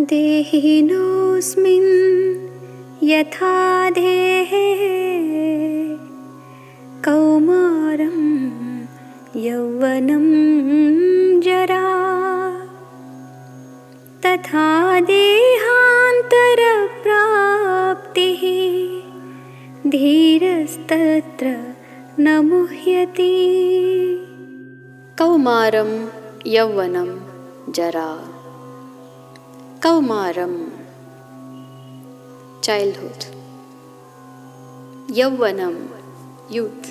देहिनोऽस्मिन् यथा देहे कौमारं यौवनं जरा तथा देहान्तरप्राप्तिः धीरस्तत्र न मुह्यति। कौमारं यौवनं जरा Kaumaram Childhood Yauvanam, Youth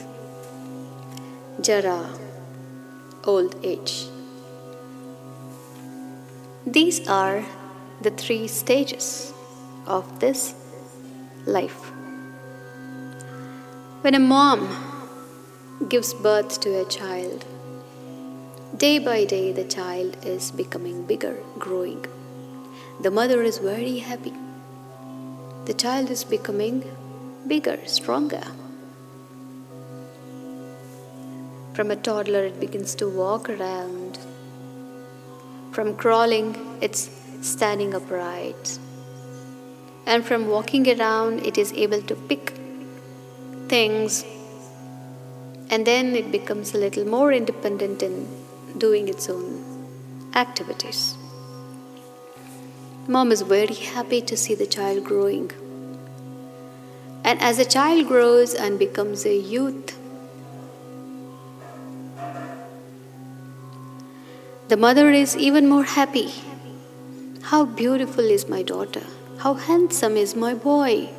Jara Old age These are the three stages of this life. When a mom gives birth to a child, day by day the child is becoming bigger, growing the mother is very happy. The child is becoming bigger, stronger. From a toddler, it begins to walk around. From crawling, it's standing upright. And from walking around, it is able to pick things. And then it becomes a little more independent in doing its own activities. Mom is very happy to see the child growing. And as a child grows and becomes a youth, the mother is even more happy. How beautiful is my daughter! How handsome is my boy!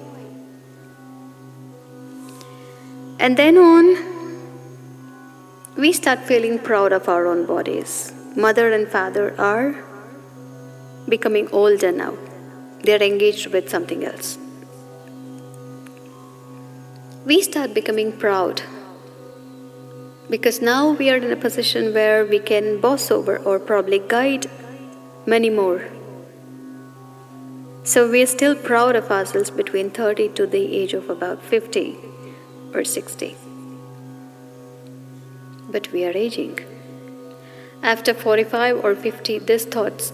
And then on, we start feeling proud of our own bodies. Mother and father are becoming older now. They are engaged with something else. We start becoming proud because now we are in a position where we can boss over or probably guide many more. So we are still proud of ourselves between 30 to the age of about 50 or 60. But we are aging. After 45 or 50, these thought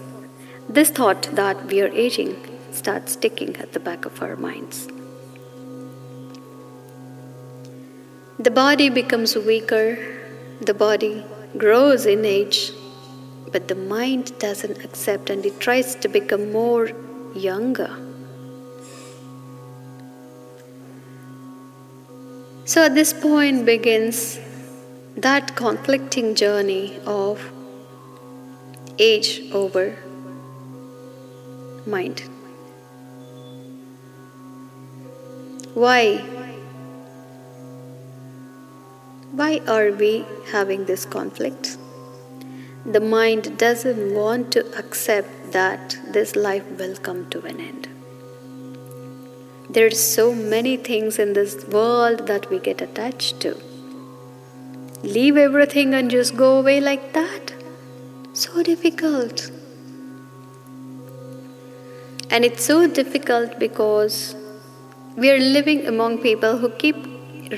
this thought that we are aging starts sticking at the back of our minds. The body becomes weaker, the body grows in age, but the mind doesn't accept and it tries to become more younger. So at this point begins that conflicting journey of age over mind. Why? Why are we having this conflict? The mind doesn't want to accept that this life will come to an end. There's so many things in this world that we get attached to. Leave everything and just go away like that? So difficult. And it's so difficult because we are living among people who keep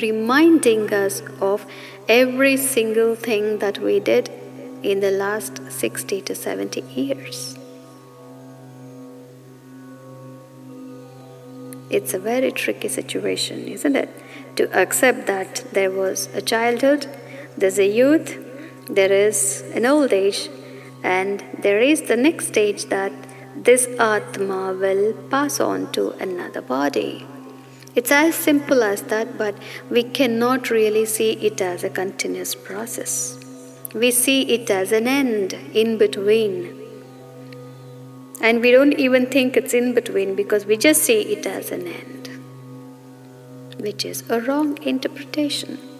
reminding us of every single thing that we did in the last 60 to 70 years. It's a very tricky situation, isn't it? To accept that there was a childhood, there's a youth, there is an old age, and there is the next stage that this Atma will pass on to another body. It's as simple as that, but we cannot really see it as a continuous process. We see it as an end in between. And we don't even think it's in between because we just see it as an end, which is a wrong interpretation.